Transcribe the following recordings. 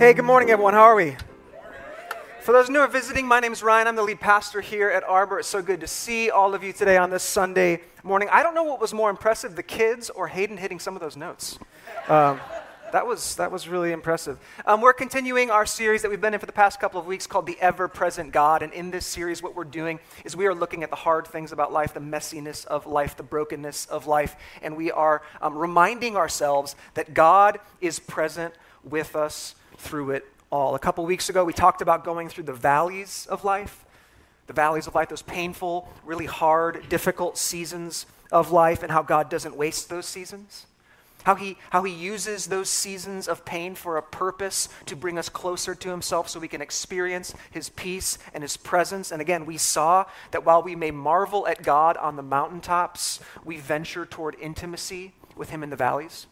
Hey, good morning, everyone. How are we? For those new are visiting, my name is Ryan. I'm the lead pastor here at Arbor. It's so good to see all of you today on this Sunday morning. I don't know what was more impressive, the kids or Hayden hitting some of those notes. Um, that was, that was really impressive. Um, we're continuing our series that we've been in for the past couple of weeks called The Ever Present God. And in this series, what we're doing is we are looking at the hard things about life, the messiness of life, the brokenness of life. And we are um, reminding ourselves that God is present with us through it all. A couple weeks ago, we talked about going through the valleys of life, the valleys of life, those painful, really hard, difficult seasons of life, and how God doesn't waste those seasons. How he, how he uses those seasons of pain for a purpose to bring us closer to himself so we can experience his peace and his presence. And again, we saw that while we may marvel at God on the mountaintops, we venture toward intimacy with him in the valleys.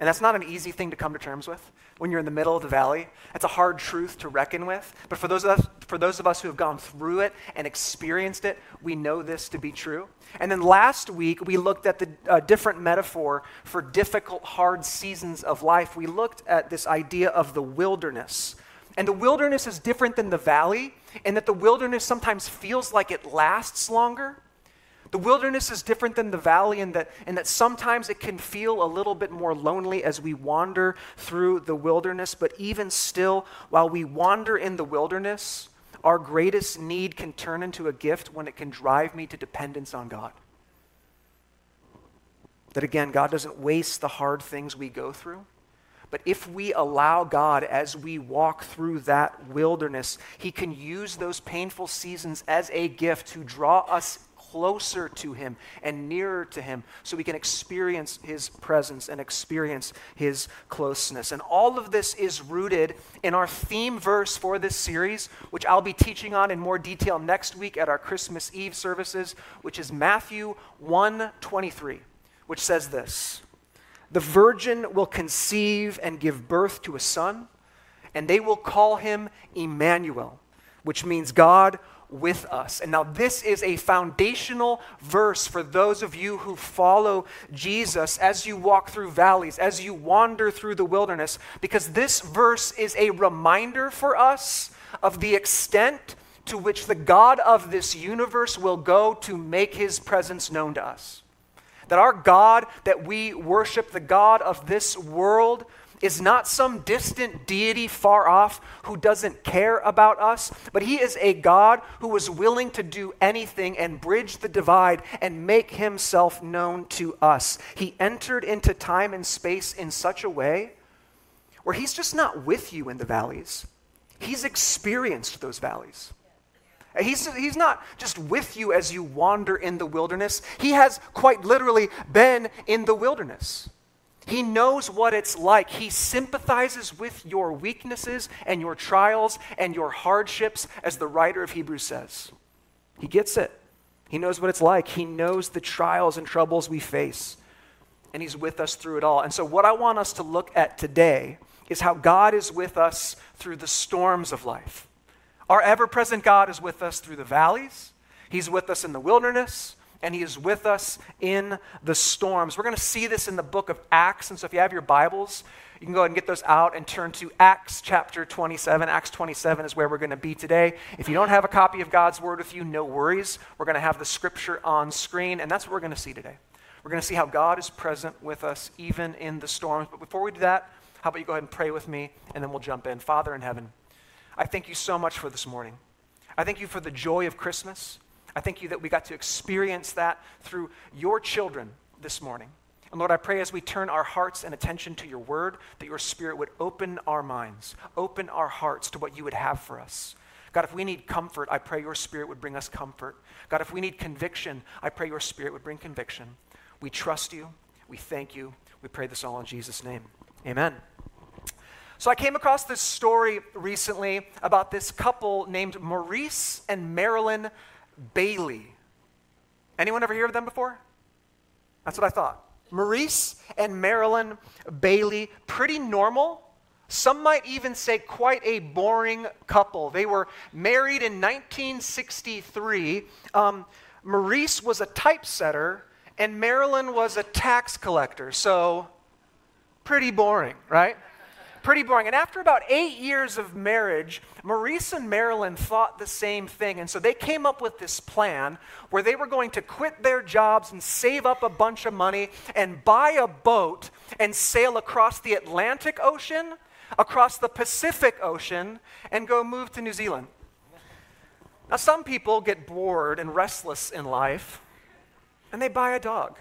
And that's not an easy thing to come to terms with when you're in the middle of the valley. That's a hard truth to reckon with. But for those of us, for those of us who have gone through it and experienced it, we know this to be true. And then last week, we looked at the uh, different metaphor for difficult, hard seasons of life. We looked at this idea of the wilderness. And the wilderness is different than the valley, in that the wilderness sometimes feels like it lasts longer the wilderness is different than the valley in that, in that sometimes it can feel a little bit more lonely as we wander through the wilderness, but even still, while we wander in the wilderness, our greatest need can turn into a gift when it can drive me to dependence on God. That again, God doesn't waste the hard things we go through. But if we allow God as we walk through that wilderness, He can use those painful seasons as a gift to draw us closer to Him and nearer to Him so we can experience His presence and experience His closeness. And all of this is rooted in our theme verse for this series, which I'll be teaching on in more detail next week at our Christmas Eve services, which is Matthew 1 23, which says this The virgin will conceive and give birth to a son, and they will call him Emmanuel, which means God with us. And now, this is a foundational verse for those of you who follow Jesus as you walk through valleys, as you wander through the wilderness, because this verse is a reminder for us of the extent to which the God of this universe will go to make his presence known to us. That our God that we worship, the God of this world, is not some distant deity far off who doesn't care about us, but he is a God who was willing to do anything and bridge the divide and make himself known to us. He entered into time and space in such a way where he's just not with you in the valleys, he's experienced those valleys. He's, he's not just with you as you wander in the wilderness. He has quite literally been in the wilderness. He knows what it's like. He sympathizes with your weaknesses and your trials and your hardships, as the writer of Hebrews says. He gets it. He knows what it's like. He knows the trials and troubles we face, and He's with us through it all. And so, what I want us to look at today is how God is with us through the storms of life. Our ever present God is with us through the valleys, He's with us in the wilderness, and he is with us in the storms. We're going to see this in the book of Acts. And so if you have your Bibles, you can go ahead and get those out and turn to Acts chapter 27. Acts 27 is where we're going to be today. If you don't have a copy of God's Word with you, no worries. We're going to have the scripture on screen, and that's what we're going to see today. We're going to see how God is present with us even in the storms. But before we do that, how about you go ahead and pray with me, and then we'll jump in. Father in heaven, I thank you so much for this morning. I thank you for the joy of Christmas. I thank you that we got to experience that through your children this morning. And Lord, I pray as we turn our hearts and attention to your word, that your spirit would open our minds, open our hearts to what you would have for us. God, if we need comfort, I pray your spirit would bring us comfort. God, if we need conviction, I pray your spirit would bring conviction. We trust you. We thank you. We pray this all in Jesus' name. Amen. So I came across this story recently about this couple named Maurice and Marilyn Bailey. Anyone ever hear of them before? That's what I thought. Maurice and Marilyn Bailey, pretty normal. Some might even say quite a boring couple. They were married in 1963. Um, Maurice was a typesetter, and Marilyn was a tax collector. So, pretty boring, right? Pretty boring. And after about eight years of marriage, Maurice and Marilyn thought the same thing. And so they came up with this plan where they were going to quit their jobs and save up a bunch of money and buy a boat and sail across the Atlantic Ocean, across the Pacific Ocean, and go move to New Zealand. Now, some people get bored and restless in life, and they buy a dog.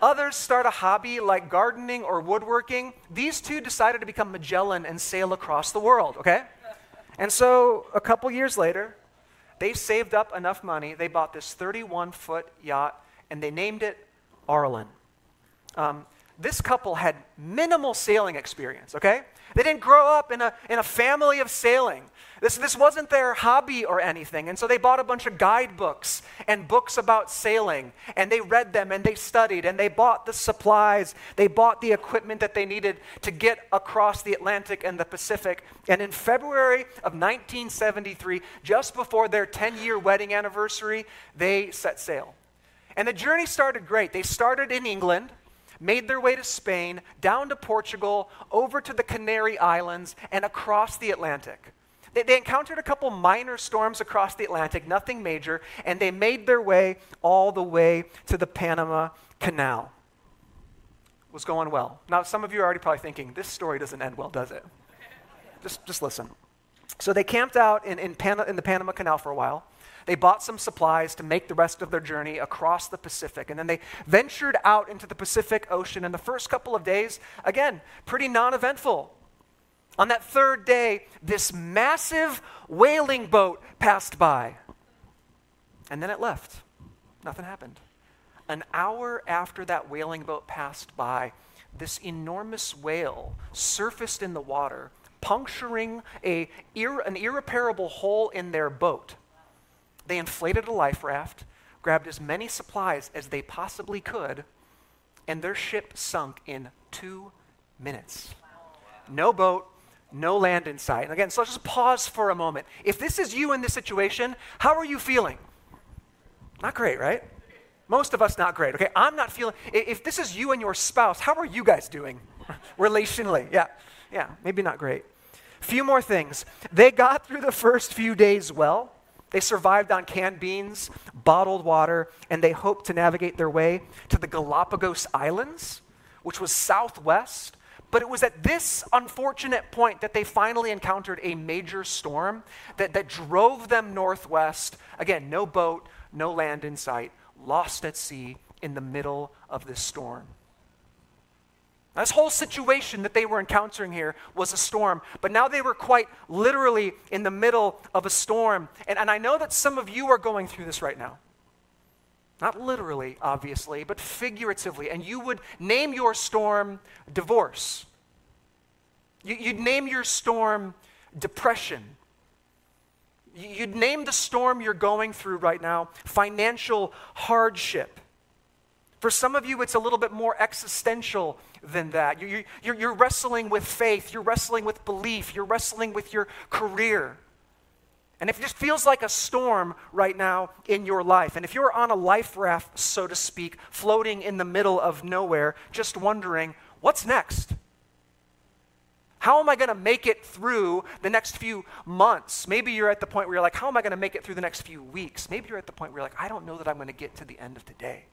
Others start a hobby like gardening or woodworking. These two decided to become Magellan and sail across the world, okay? And so a couple years later, they saved up enough money. They bought this 31 foot yacht and they named it Auralyn. Um, this couple had minimal sailing experience, okay? They didn't grow up in a, in a family of sailing. This, this wasn't their hobby or anything. And so they bought a bunch of guidebooks and books about sailing, and they read them and they studied and they bought the supplies. They bought the equipment that they needed to get across the Atlantic and the Pacific. And in February of 1973, just before their 10 year wedding anniversary, they set sail. And the journey started great. They started in England made their way to Spain, down to Portugal, over to the Canary Islands, and across the Atlantic. They, they encountered a couple minor storms across the Atlantic, nothing major, and they made their way all the way to the Panama Canal. It was going well. Now, some of you are already probably thinking, this story doesn't end well, does it? just, just listen. So they camped out in, in, Pan- in the Panama Canal for a while. They bought some supplies to make the rest of their journey across the Pacific. And then they ventured out into the Pacific Ocean. And the first couple of days, again, pretty non eventful. On that third day, this massive whaling boat passed by. And then it left. Nothing happened. An hour after that whaling boat passed by, this enormous whale surfaced in the water, puncturing a, an irreparable hole in their boat. They inflated a life raft, grabbed as many supplies as they possibly could, and their ship sunk in two minutes. No boat, no land in sight. And again, so let's just pause for a moment. If this is you in this situation, how are you feeling? Not great, right? Most of us not great. Okay, I'm not feeling. If this is you and your spouse, how are you guys doing relationally? Yeah, yeah, maybe not great. Few more things. They got through the first few days well. They survived on canned beans, bottled water, and they hoped to navigate their way to the Galapagos Islands, which was southwest but it was at this unfortunate point that they finally encountered a major storm that, that drove them northwest. Again, no boat, no land in sight, lost at sea in the middle of this storm. This whole situation that they were encountering here was a storm, but now they were quite literally in the middle of a storm. And, and I know that some of you are going through this right now. Not literally, obviously, but figuratively. And you would name your storm divorce. You'd name your storm depression. You'd name the storm you're going through right now financial hardship. For some of you, it's a little bit more existential than that. You're, wrestling with faith, you're wrestling with belief, you're wrestling with your career. And if it just feels like a storm right now in your life, and if you're on a life raft, so to speak, floating in the middle of nowhere, just wondering, what's next? How am I going to make it through the next few months? Maybe you're at the point where you're like, how am I going to make it through the next few weeks? Maybe you're at the point where you're like, I don't know that I'm going to get to the end of the day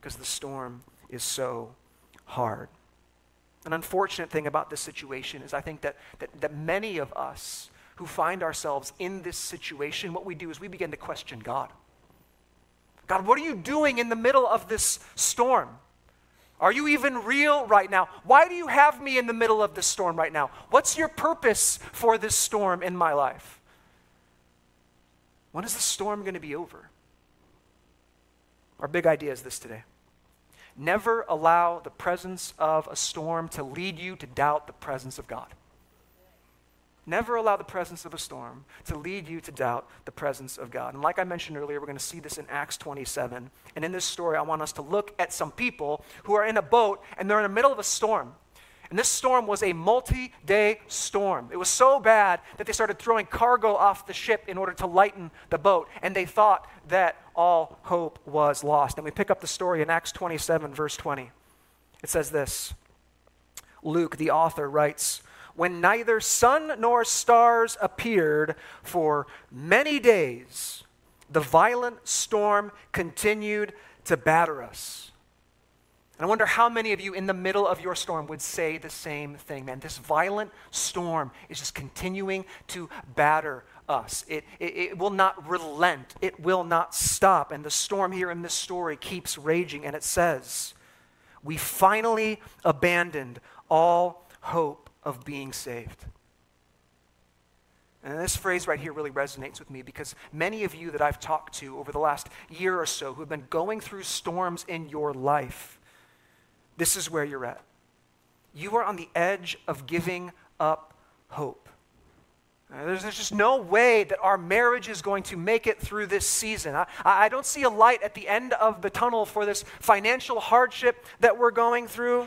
because the storm is so hard. An unfortunate thing about this situation is I think that, that, that many of us who find ourselves in this situation, what we do is we begin to question God. God, what are you doing in the middle of this storm? Are you even real right now? Why do you have me in the middle of this storm right now? What's your purpose for this storm in my life? When is the storm going to be over? Our big idea is this today. Never allow the presence of a storm to lead you to doubt the presence of God. Never allow the presence of a storm to lead you to doubt the presence of God. And like I mentioned earlier, we're going to see this in Acts 27. And in this story, I want us to look at some people who are in a boat and they're in the middle of a storm. And this storm was a multi day storm. It was so bad that they started throwing cargo off the ship in order to lighten the boat. And they thought that all hope was lost. And we pick up the story in Acts 27, verse 20. It says this Luke, the author, writes When neither sun nor stars appeared for many days, the violent storm continued to batter us. And I wonder how many of you in the middle of your storm would say the same thing, man. This violent storm is just continuing to batter us. It, it, it, will not relent, it will not stop. And the storm here in this story keeps raging, and it says, We finally abandoned all hope of being saved. And this phrase right here really resonates with me because many of you that I've talked to over the last year or so who have been going through storms in your life, this is where you're at. You are on the edge of giving up hope. Uh, there's, there's, just no way that our marriage is going to make it through this season. I, I don't see a light at the end of the tunnel for this financial hardship that we're going through.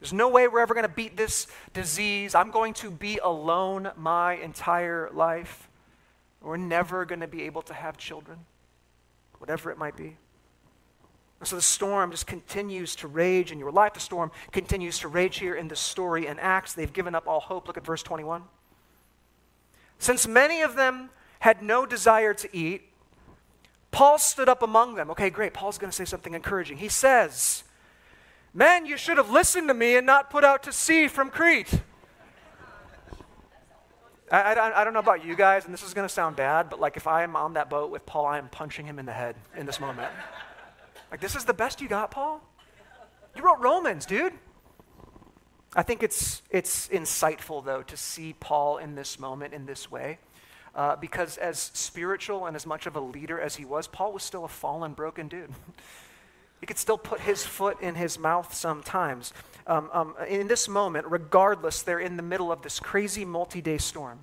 There's no way we're ever going to beat this disease. I'm going to be alone my entire life. We're never going to be able to have children, whatever it might be. And so the storm just continues to rage in your life. The storm continues to rage here in this story in Acts. They've given up all hope. Look at verse 21. Since many of them had no desire to eat, Paul stood up among them. Okay, great. Paul's going to say something encouraging. He says, Men, you should have listened to me and not put out to sea from Crete. I, I, I don't know about you guys, and this is going to sound bad, but like if I am on that boat with Paul, I am punching him in the head in this moment. Like, this is the best you got, Paul? You wrote Romans, dude. I think it's, it's insightful, though, to see Paul in this moment in this way. Uh, because as spiritual and as much of a leader as he was, Paul was still a fallen, broken dude. He could still put his foot in his mouth sometimes. Um, um, in this moment, regardless, they're in the middle of this crazy multi day storm.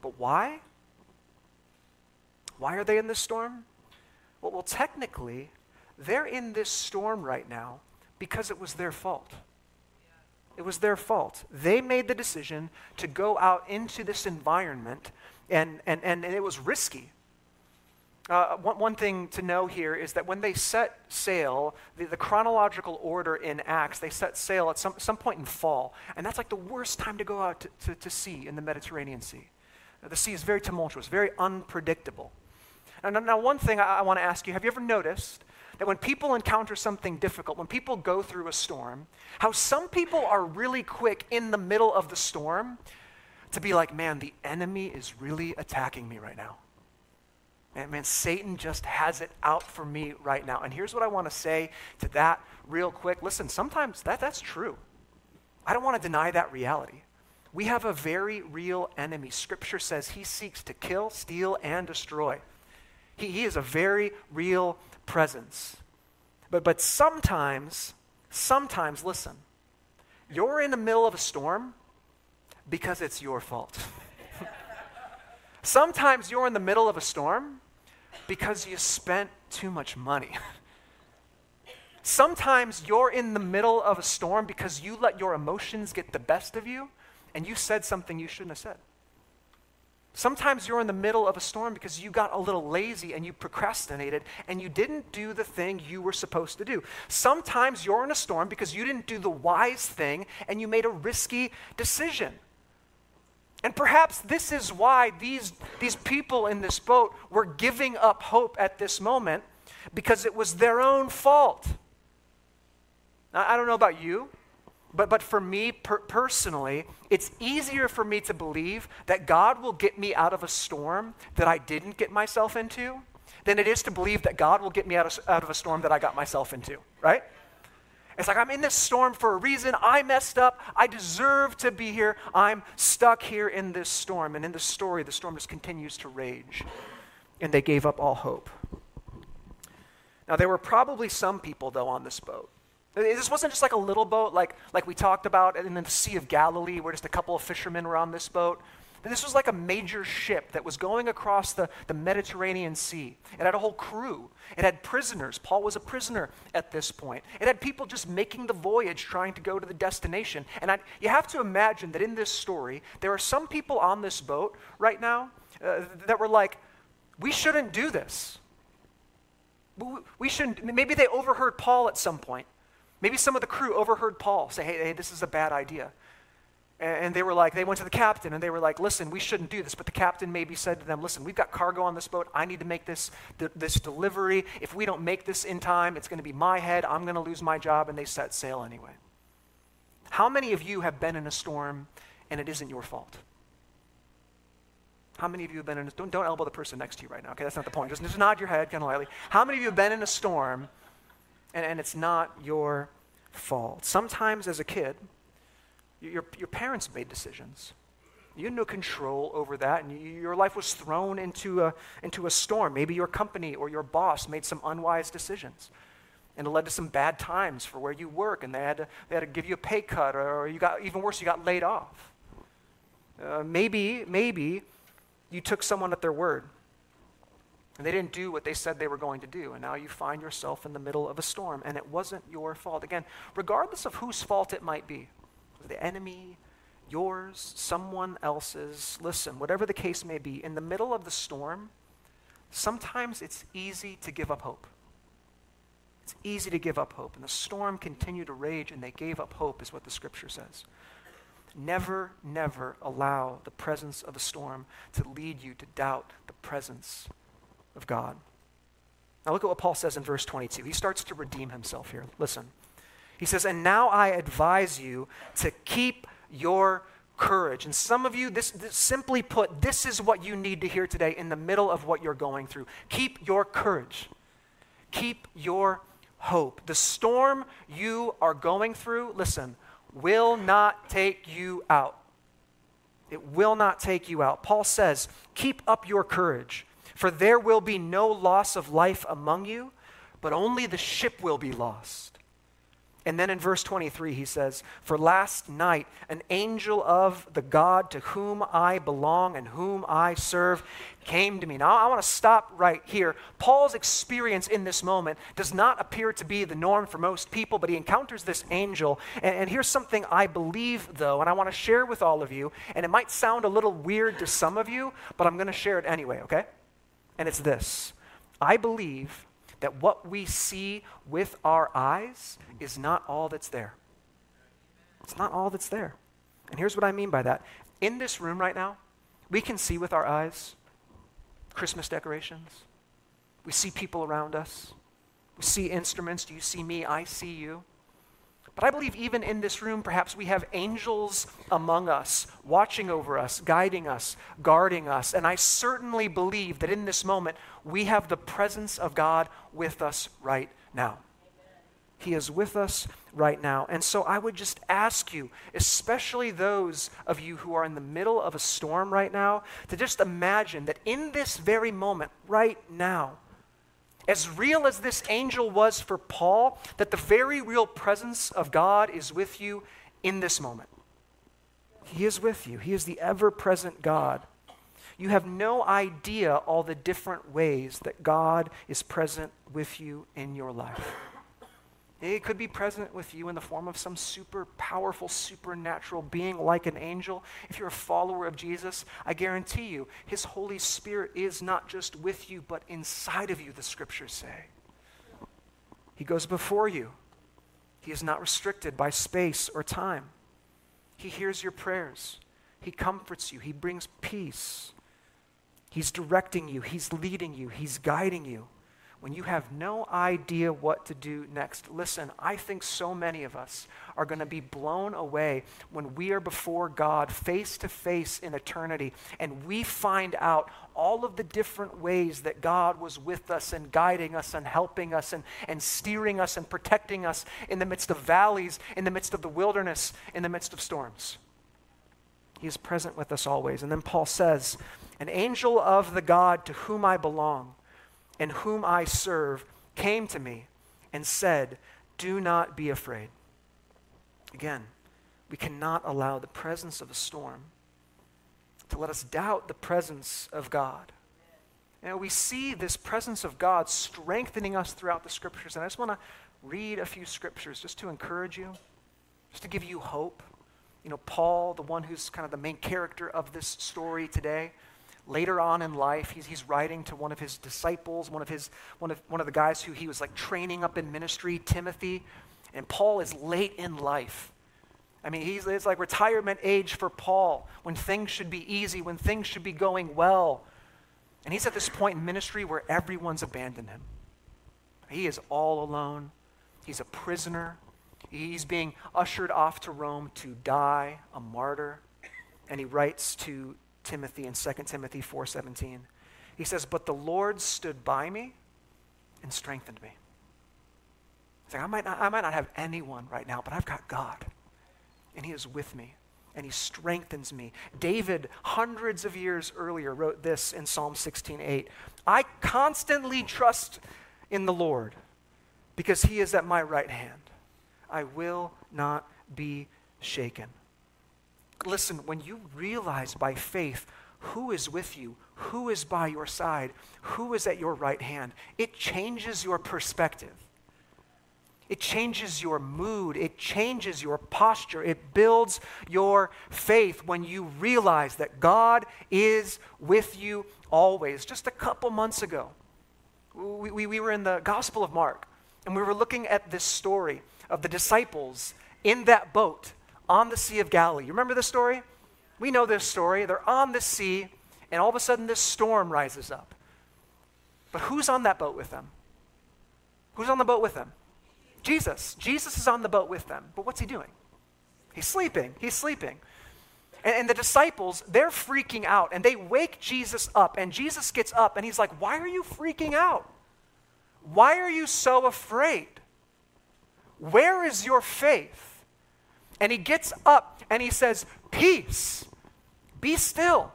But why? Why are they in this storm? Well, well, technically, they're in this storm right now because it was their fault. It was their fault. They made the decision to go out into this environment, and, and, and, and it was risky. Uh, one, one, thing to know here is that when they set sail, the, the, chronological order in Acts, they set sail at some, some point in fall. And that's like the worst time to go out to, to, to sea in the Mediterranean Sea. The sea is very tumultuous, very unpredictable. And now, one thing I, I want to ask you have you ever noticed that when people encounter something difficult, when people go through a storm, how some people are really quick in the middle of the storm to be like, man, the enemy is really attacking me right now. Man, man, Satan just has it out for me right now. And here's what I want to say to that real quick. Listen, sometimes that, that's true. I don't want to deny that reality. We have a very real enemy. Scripture says he seeks to kill, steal, and destroy. He, he is a very real presence. But, but sometimes, sometimes, listen, you're in the middle of a storm because it's your fault. sometimes you're in the middle of a storm because you spent too much money. Sometimes you're in the middle of a storm because you let your emotions get the best of you and you said something you shouldn't have said. Sometimes you're in the middle of a storm because you got a little lazy and you procrastinated and you didn't do the thing you were supposed to do. Sometimes you're in a storm because you didn't do the wise thing and you made a risky decision. And perhaps this is why these, these people in this boat were giving up hope at this moment because it was their own fault. Now, I don't know about you, but, but for me per- personally, it's easier for me to believe that God will get me out of a storm that I didn't get myself into than it is to believe that God will get me out of, out of a storm that I got myself into, right? It's like, I'm in this storm for a reason. I messed up. I deserve to be here. I'm stuck here in this storm. And in the story, the storm just continues to rage. And they gave up all hope. Now, there were probably some people, though, on this boat. This wasn't just like a little boat like, like we talked about in the Sea of Galilee, where just a couple of fishermen were on this boat. This was like a major ship that was going across the, the Mediterranean Sea. It had a whole crew. It had prisoners. Paul was a prisoner at this point. It had people just making the voyage trying to go to the destination. And I, you have to imagine that in this story, there are some people on this boat right now uh, that were like, we shouldn't do this. We shouldn't. Maybe they overheard Paul at some point Maybe some of the crew overheard Paul say, hey, hey, this is a bad idea. And they were like, they went to the captain and they were like, listen, we shouldn't do this. But the captain maybe said to them, listen, we've got cargo on this boat. I need to make this, this delivery. If we don't make this in time, it's going to be my head. I'm going to lose my job. And they set sail anyway. How many of you have been in a storm and it isn't your fault? How many of you have been in a, don't, don't elbow the person next to you right now, okay? That's not the point. Just, just nod your head kind of lightly. How many of you have been in a storm and, and it's not your fault? Sometimes as a kid, your, your parents made decisions. You had no control over that, and you, your life was thrown into a, into a storm. Maybe your company or your boss made some unwise decisions, and it led to some bad times for where you work, and they had to, they had to give you a pay cut, or you got, even worse, you got laid off. Uh, maybe, maybe you took someone at their word, and they didn't do what they said they were going to do, and now you find yourself in the middle of a storm, and it wasn't your fault. Again, regardless of whose fault it might be, the enemy, yours, someone else's. Listen, whatever the case may be, in the middle of the storm, sometimes it's easy to give up hope. It's easy to give up hope. And the storm continued to rage, and they gave up hope, is what the scripture says. Never, never allow the presence of a storm to lead you to doubt the presence of God. Now, look at what Paul says in verse 22. He starts to redeem himself here. Listen. He says, And now I advise you to keep your courage. And some of you, this, this, simply put, this is what you need to hear today in the middle of what you're going through. Keep your courage. Keep your hope. The storm you are going through, listen, will not take you out. It will not take you out. Paul says, Keep up your courage, for there will be no loss of life among you, but only the ship will be lost. And then in verse 23, he says, For last night an angel of the God to whom I belong and whom I serve came to me. Now I want to stop right here. Paul's experience in this moment does not appear to be the norm for most people, but he encounters this angel. And, and here's something I believe, though, and I want to share with all of you. And it might sound a little weird to some of you, but I'm going to share it anyway, okay? And it's this I believe that what we see with our eyes is not all that's there. It's not all that's there. And here's what I mean by that. In this room right now, we can see with our eyes Christmas decorations. We see people around us. We see instruments. Do you see me? I see you. But I believe even in this room, perhaps we have angels among us, watching over us, guiding us, guarding us. And I certainly believe that in this moment, we have the presence of God with us right now. He is with us right now. And so I would just ask you, especially those of you who are in the middle of a storm right now, to just imagine that in this very moment, right now, as real as this angel was for Paul, that the very real presence of God is with you in this moment. He is with you, He is the ever present God. You have no idea all the different ways that God is present with you in your life. It could be present with you in the form of some super powerful, supernatural being like an angel. If you're a follower of Jesus, I guarantee you, His Holy Spirit is not just with you, but inside of you, the scriptures say. He goes before you, He is not restricted by space or time. He hears your prayers, He comforts you, He brings peace. He's directing you, He's leading you, He's guiding you when you have no idea what to do next. Listen, I think so many of us are going to be blown away when we are before God face to face in eternity and we find out all of the different ways that God was with us and guiding us and helping us and, and steering us and protecting us in the midst of valleys, in the midst of the wilderness, in the midst of storms. He is present with us always. And then Paul says, An angel of the God to whom I belong and whom I serve came to me and said, Do not be afraid. Again, we cannot allow the presence of a storm to let us doubt the presence of God. And we see this presence of God strengthening us throughout the scriptures. And I just want to read a few scriptures just to encourage you, just to give you hope. You know, Paul, the one who's kind of the main character of this story today, later on in life, he's, he's writing to one of his disciples, one of, his, one, of, one of the guys who he was like training up in ministry, Timothy. And Paul is late in life. I mean, he's, it's like retirement age for Paul when things should be easy, when things should be going well. And he's at this point in ministry where everyone's abandoned him. He is all alone. He's a prisoner. He's being ushered off to Rome to die a martyr. And he writes to Timothy in 2 Timothy 4:17. He says, "But the Lord stood by me and strengthened me." He's like, I might, not, I might not have anyone right now, but I've got God. And he is with me and he strengthens me. David, hundreds of years earlier, wrote this in Psalm 16:8. I constantly trust in the Lord because he is at my right hand. I will not be shaken. Listen, when you realize by faith who is with you, who is by your side, who is at your right hand, it changes your perspective. It changes your mood. It changes your posture. It builds your faith when you realize that God is with you always. Just a couple months ago, we, we, we, were in the Gospel of Mark, and we were looking at this story of the disciples in that boat on the Sea of Galilee. You remember this story? We know this story. They're on the sea, and all of a sudden, this storm rises up. But who's on that boat with them? Who's on the boat with them? Jesus. Jesus is on the boat with them. But what's he doing? He's sleeping. He's sleeping. And, and, the disciples, they're freaking out and they wake Jesus up. And Jesus gets up and he's like, Why are you freaking out? Why are you so afraid? Where is your faith? And he gets up and he says, Peace, be still.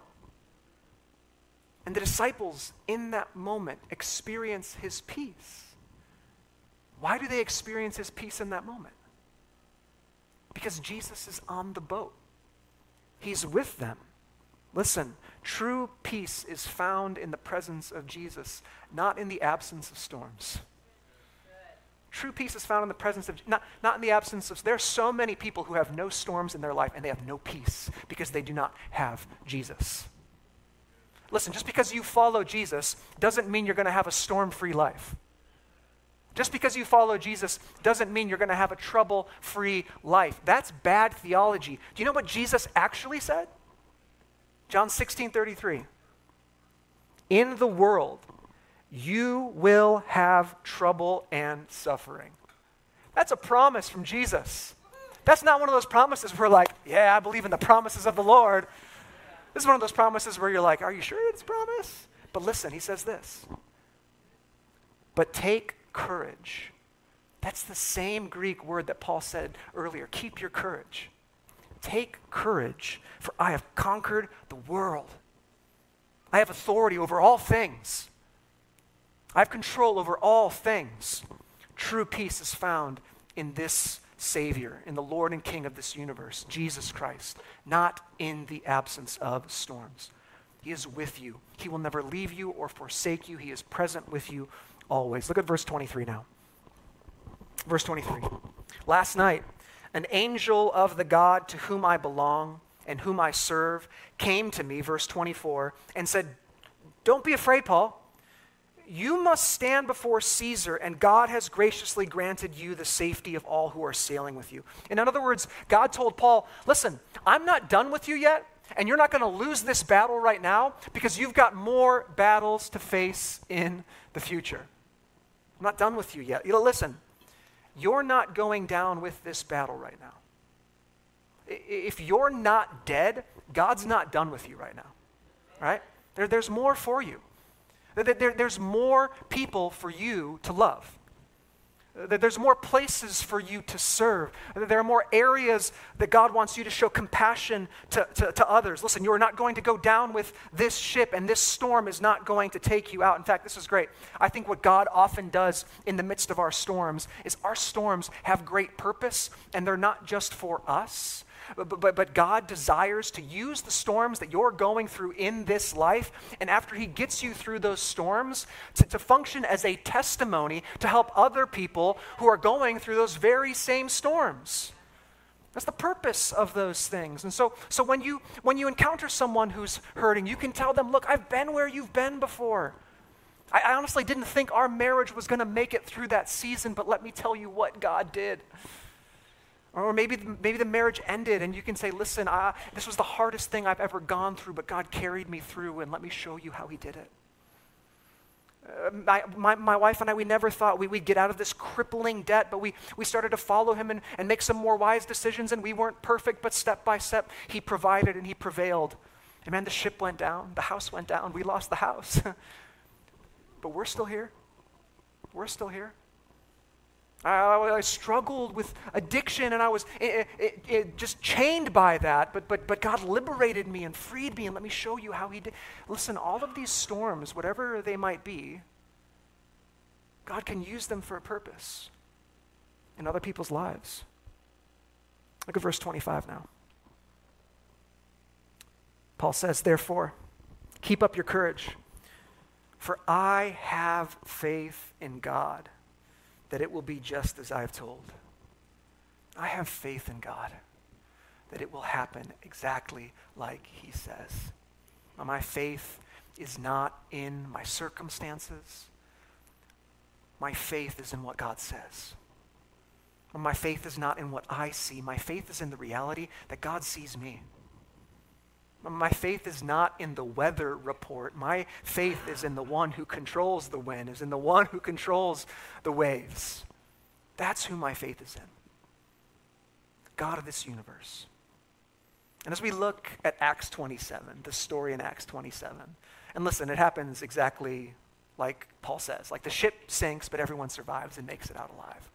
And the disciples in that moment experience his peace. Why do they experience his peace in that moment? Because Jesus is on the boat, he's with them. Listen, true peace is found in the presence of Jesus, not in the absence of storms. True peace is found in the presence of, not, not in the absence of, there are so many people who have no storms in their life and they have no peace because they do not have Jesus. Listen, just because you follow Jesus doesn't mean you're going to have a storm free life. Just because you follow Jesus doesn't mean you're going to have a trouble free life. That's bad theology. Do you know what Jesus actually said? John 16 33. In the world, you will have trouble and suffering. That's a promise from Jesus. That's not one of those promises where, like, yeah, I believe in the promises of the Lord. This is one of those promises where you're like, are you sure it's promise? But listen, he says this. But take courage. That's the same Greek word that Paul said earlier. Keep your courage. Take courage, for I have conquered the world. I have authority over all things. I have control over all things. True peace is found in this Savior, in the Lord and King of this universe, Jesus Christ, not in the absence of storms. He is with you. He will never leave you or forsake you. He is present with you always. Look at verse 23 now. Verse 23. Last night, an angel of the God to whom I belong and whom I serve came to me, verse 24, and said, Don't be afraid, Paul. You must stand before Caesar, and God has graciously granted you the safety of all who are sailing with you. In other words, God told Paul, Listen, I'm not done with you yet, and you're not going to lose this battle right now because you've got more battles to face in the future. I'm not done with you yet. You know, listen, you're not going down with this battle right now. If you're not dead, God's not done with you right now. Right? There, there's more for you. There, there's more people for you to love that there's more places for you to serve. There are more areas that God wants you to show compassion to, to, to, others. Listen, you are not going to go down with this ship, and this storm is not going to take you out. In fact, this is great. I think what God often does in the midst of our storms is our storms have great purpose, and they're not just for us. But, but, but God desires to use the storms that you're going through in this life, and after He gets you through those storms, to, to function as a testimony to help other people who are going through those very same storms. That's the purpose of those things. And so, so when, you, when you encounter someone who's hurting, you can tell them, Look, I've been where you've been before. I, I honestly didn't think our marriage was going to make it through that season, but let me tell you what God did. Or maybe, maybe the marriage ended and you can say, listen, this was the hardest thing I've ever gone through, but God carried me through, and let me show you how He did it. Uh, my, my, my, wife and I, we never thought we, would get out of this crippling debt, but we, we started to follow him and, and make some more wise decisions, and we weren't perfect, but step by step, he provided and he prevailed. And man, the ship went down, the house went down, we lost the house. but we're still here. We're still here. I, I, struggled with addiction and I was it, it, it just chained by that, but, but, but God liberated me and freed me, and let me show you how He did. Listen, all of these storms, whatever they might be, God can use them for a purpose in other people's lives. Look at verse 25 now. Paul says, Therefore, keep up your courage, for I have faith in God that it will be just as I have told. I have faith in God that it will happen exactly like He says. My faith is not in my circumstances. My faith is in what God says. My faith is not in what I see. My faith is in the reality that God sees me. My faith is not in the weather report. My faith is in the one who controls the wind, is in the one who controls the waves. That's who my faith is in. God of this universe. And as we look at Acts 27, the story in Acts 27, and listen, it happens exactly like Paul says. Like the ship sinks, but everyone survives and makes it out alive.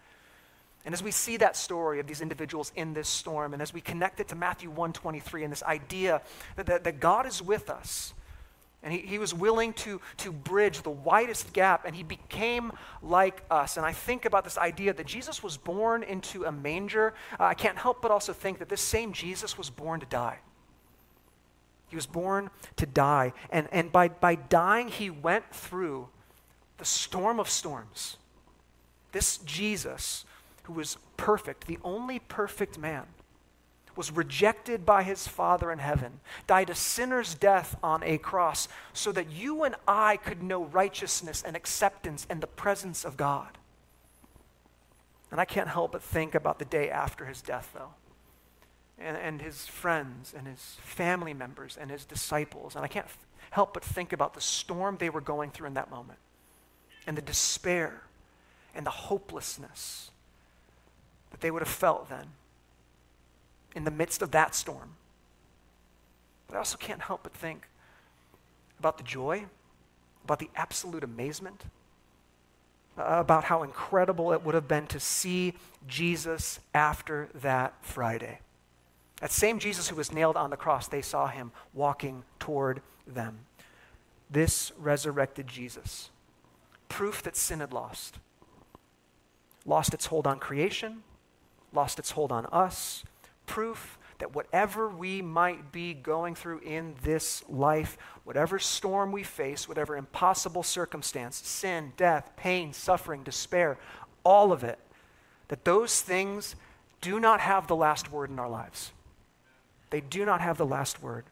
And as we see that story of these individuals in this storm, and as we connect it to Matthew 123 and this idea that, that, that God is with us, and he, he was willing to, to bridge the widest gap, and he became like us. And I think about this idea that Jesus was born into a manger. Uh, I can't help but also think that this same Jesus was born to die. He was born to die. And, and by, by dying, he went through the storm of storms. This Jesus who was perfect, the only perfect man, was rejected by his Father in heaven, died a sinner's death on a cross so that you and I could know righteousness and acceptance and the presence of God. And I can't help but think about the day after his death, though, and, and his friends and his family members and his disciples. And I can't help but think about the storm they were going through in that moment and the despair and the hopelessness that they would have felt then in the midst of that storm. But I also can't help but think about the joy, about the absolute amazement, uh, about how incredible it would have been to see Jesus after that Friday. That same Jesus who was nailed on the cross, they saw him walking toward them. This resurrected Jesus, proof that sin had lost, lost its hold on creation, lost its hold on us, proof that whatever we might be going through in this life, whatever storm we face, whatever impossible circumstance, sin, death, pain, suffering, despair, all of it, that those things do not have the last word in our lives. They do not have the last word.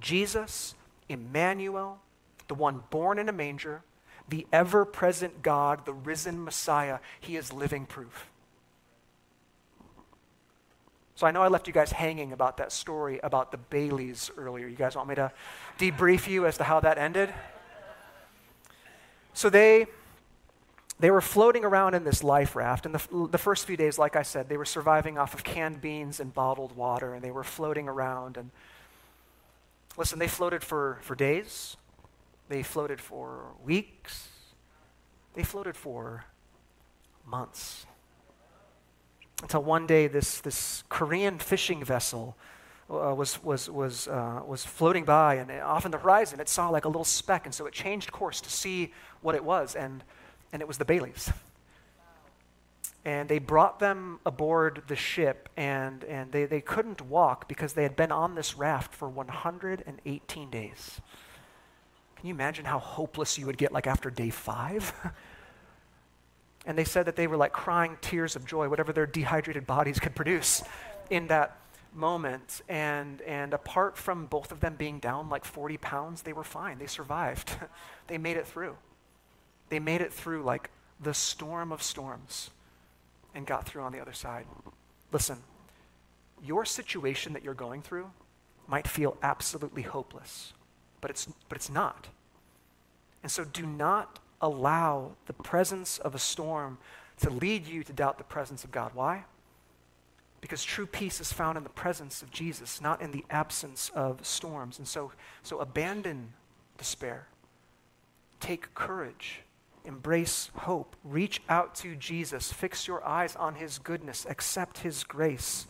Jesus, Emmanuel, the one born in a manger, the ever present God, the risen Messiah, he is living proof. So I know I left you guys hanging about that story about the Baileys earlier. You guys want me to debrief you as to how that ended? So they they were floating around in this life raft, and the, the first few days, like I said, they were surviving off of canned beans and bottled water, and they were floating around. And listen, they floated for, for days, they floated for weeks, they floated for months. Until one day, this, this Korean fishing vessel uh, was, was, was, uh, was floating by, and off in the horizon, it saw like a little speck, and so it changed course to see what it was, and, and it was the Baileys. And they brought them aboard the ship, and, and they, they couldn't walk because they had been on this raft for 118 days. Can you imagine how hopeless you would get like after day five? And they said that they were like crying tears of joy, whatever their dehydrated bodies could produce in that moment. And, and apart from both of them being down like 40 pounds, they were fine. They survived, they made it through. They made it through like the storm of storms and got through on the other side. Listen, your situation that you're going through might feel absolutely hopeless, but it's, but it's not. And so do not allow the presence of a storm to lead you to doubt the presence of God. Why? Because true peace is found in the presence of Jesus, not in the absence of storms. And so, so abandon despair. Take courage. Embrace hope. Reach out to Jesus. Fix your eyes on his goodness. Accept his grace.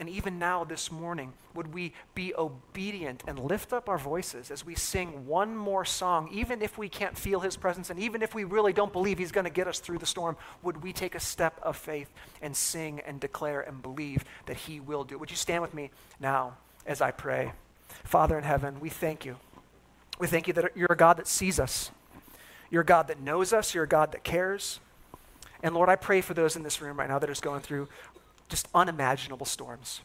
And even now, this morning, would we be obedient and lift up our voices as we sing one more song, even if we can't feel his presence and even if we really don't believe he's going to get us through the storm? Would we take a step of faith and sing and declare and believe that he will do it? Would you stand with me now as I pray? Father in heaven, we thank you. We thank you that you're a God that sees us, you're a God that knows us, you're a God that cares. And Lord, I pray for those in this room right now that are going through just unimaginable storms.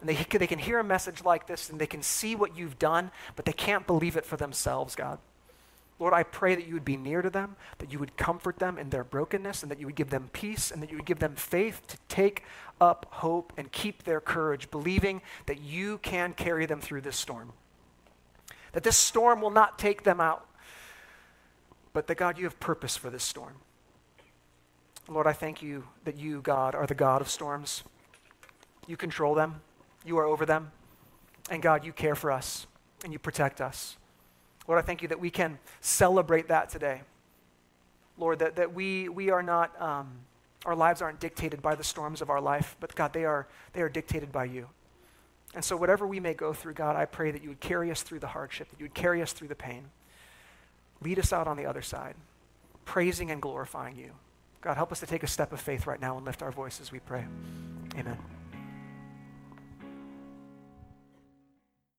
And they, they can hear a message like this and they can see what you've done, but they can't believe it for themselves, God. Lord, I pray that you would be near to them, that you would comfort them in their brokenness, and that you would give them peace, and that you would give them faith to take up hope and keep their courage, believing that you can carry them through this storm. That this storm will not take them out, but that, God, you have purpose for this storm. Lord, I thank you that you, God, are the God of storms. You control them, you are over them. And God, you care for us and you protect us. Lord, I thank you that we can celebrate that today. Lord, that, that we, we are not, um, our lives aren't dictated by the storms of our life, but God, they are, they are dictated by you. And so, whatever we may go through, God, I pray that you would carry us through the hardship, that you would carry us through the pain. Lead us out on the other side, praising and glorifying you. God, help us to take a step of faith right now and lift our voices, we pray. Amen.